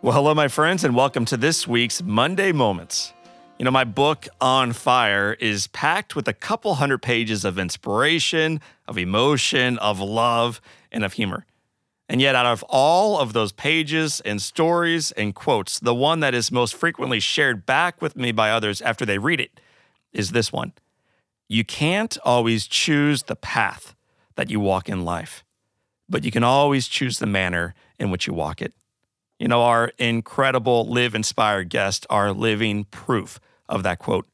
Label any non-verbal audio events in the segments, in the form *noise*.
Well, hello, my friends, and welcome to this week's Monday Moments. You know, my book, On Fire, is packed with a couple hundred pages of inspiration, of emotion, of love, and of humor. And yet, out of all of those pages and stories and quotes, the one that is most frequently shared back with me by others after they read it is this one You can't always choose the path that you walk in life, but you can always choose the manner in which you walk it. You know, our incredible Live Inspired guests are living proof of that quote.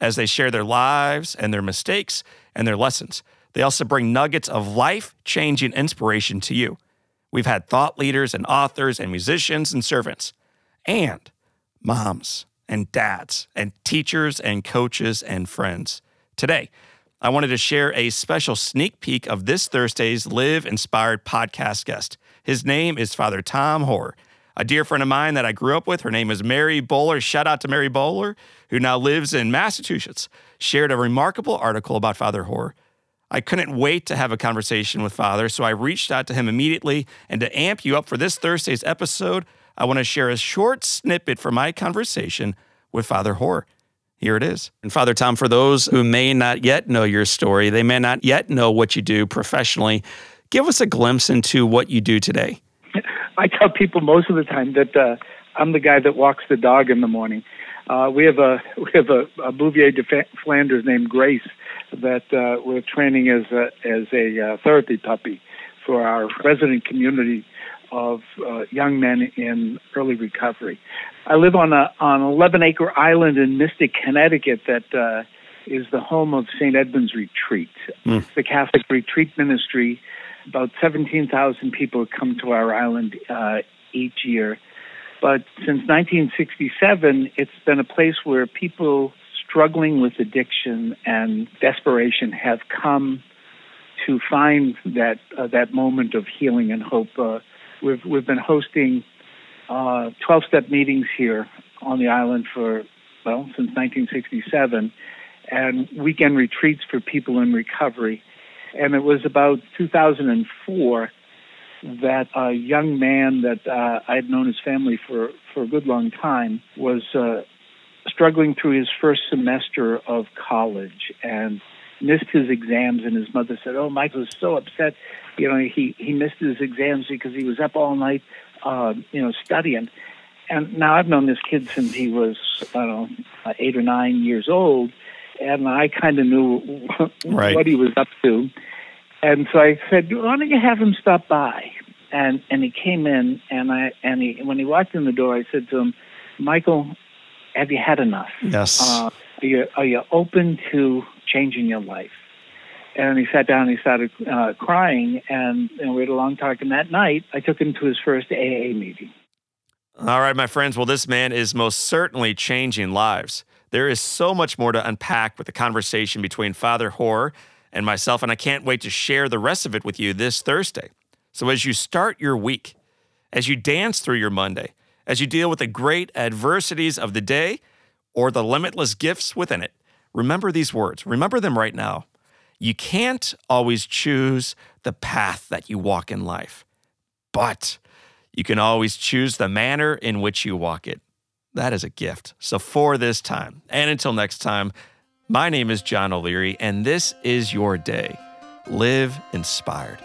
As they share their lives and their mistakes and their lessons, they also bring nuggets of life changing inspiration to you. We've had thought leaders and authors and musicians and servants, and moms and dads and teachers and coaches and friends. Today, I wanted to share a special sneak peek of this Thursday's Live Inspired podcast guest. His name is Father Tom Hoare a dear friend of mine that I grew up with. Her name is Mary Bowler. Shout out to Mary Bowler, who now lives in Massachusetts, shared a remarkable article about Father Hoare. I couldn't wait to have a conversation with Father, so I reached out to him immediately. And to amp you up for this Thursday's episode, I want to share a short snippet from my conversation with Father Hoare. Here it is. And Father Tom, for those who may not yet know your story, they may not yet know what you do professionally, give us a glimpse into what you do today. I tell people most of the time that uh, I'm the guy that walks the dog in the morning. Uh, we have a we have a, a Bouvier de Flanders named Grace that uh, we're training as a as a uh, therapy puppy for our resident community of uh, young men in early recovery. I live on a on an 11 acre island in Mystic, Connecticut that uh, is the home of St. Edmund's Retreat, mm. the Catholic retreat ministry about 17,000 people come to our island uh, each year. But since 1967, it's been a place where people struggling with addiction and desperation have come to find that uh, that moment of healing and hope. Uh, we've we've been hosting 12-step uh, meetings here on the island for well since 1967, and weekend retreats for people in recovery and it was about 2004 that a young man that uh, I had known his family for, for a good long time was uh, struggling through his first semester of college and missed his exams. And his mother said, "Oh, Michael was so upset. You know, he he missed his exams because he was up all night, uh, you know, studying." And now I've known this kid since he was I don't know eight or nine years old and I kind of knew *laughs* right. what he was up to. And so I said, "Why don't you have him stop by?" And and he came in, and I and he when he walked in the door, I said to him, "Michael, have you had enough? Yes. Uh, are you are you open to changing your life?" And he sat down and he started uh, crying, and, and we had a long talk. And that night, I took him to his first AA meeting. All right, my friends. Well, this man is most certainly changing lives. There is so much more to unpack with the conversation between Father Hoare and myself, and I can't wait to share the rest of it with you this Thursday. So, as you start your week, as you dance through your Monday, as you deal with the great adversities of the day or the limitless gifts within it, remember these words. Remember them right now. You can't always choose the path that you walk in life, but you can always choose the manner in which you walk it. That is a gift. So, for this time, and until next time, my name is John O'Leary, and this is your day. Live inspired.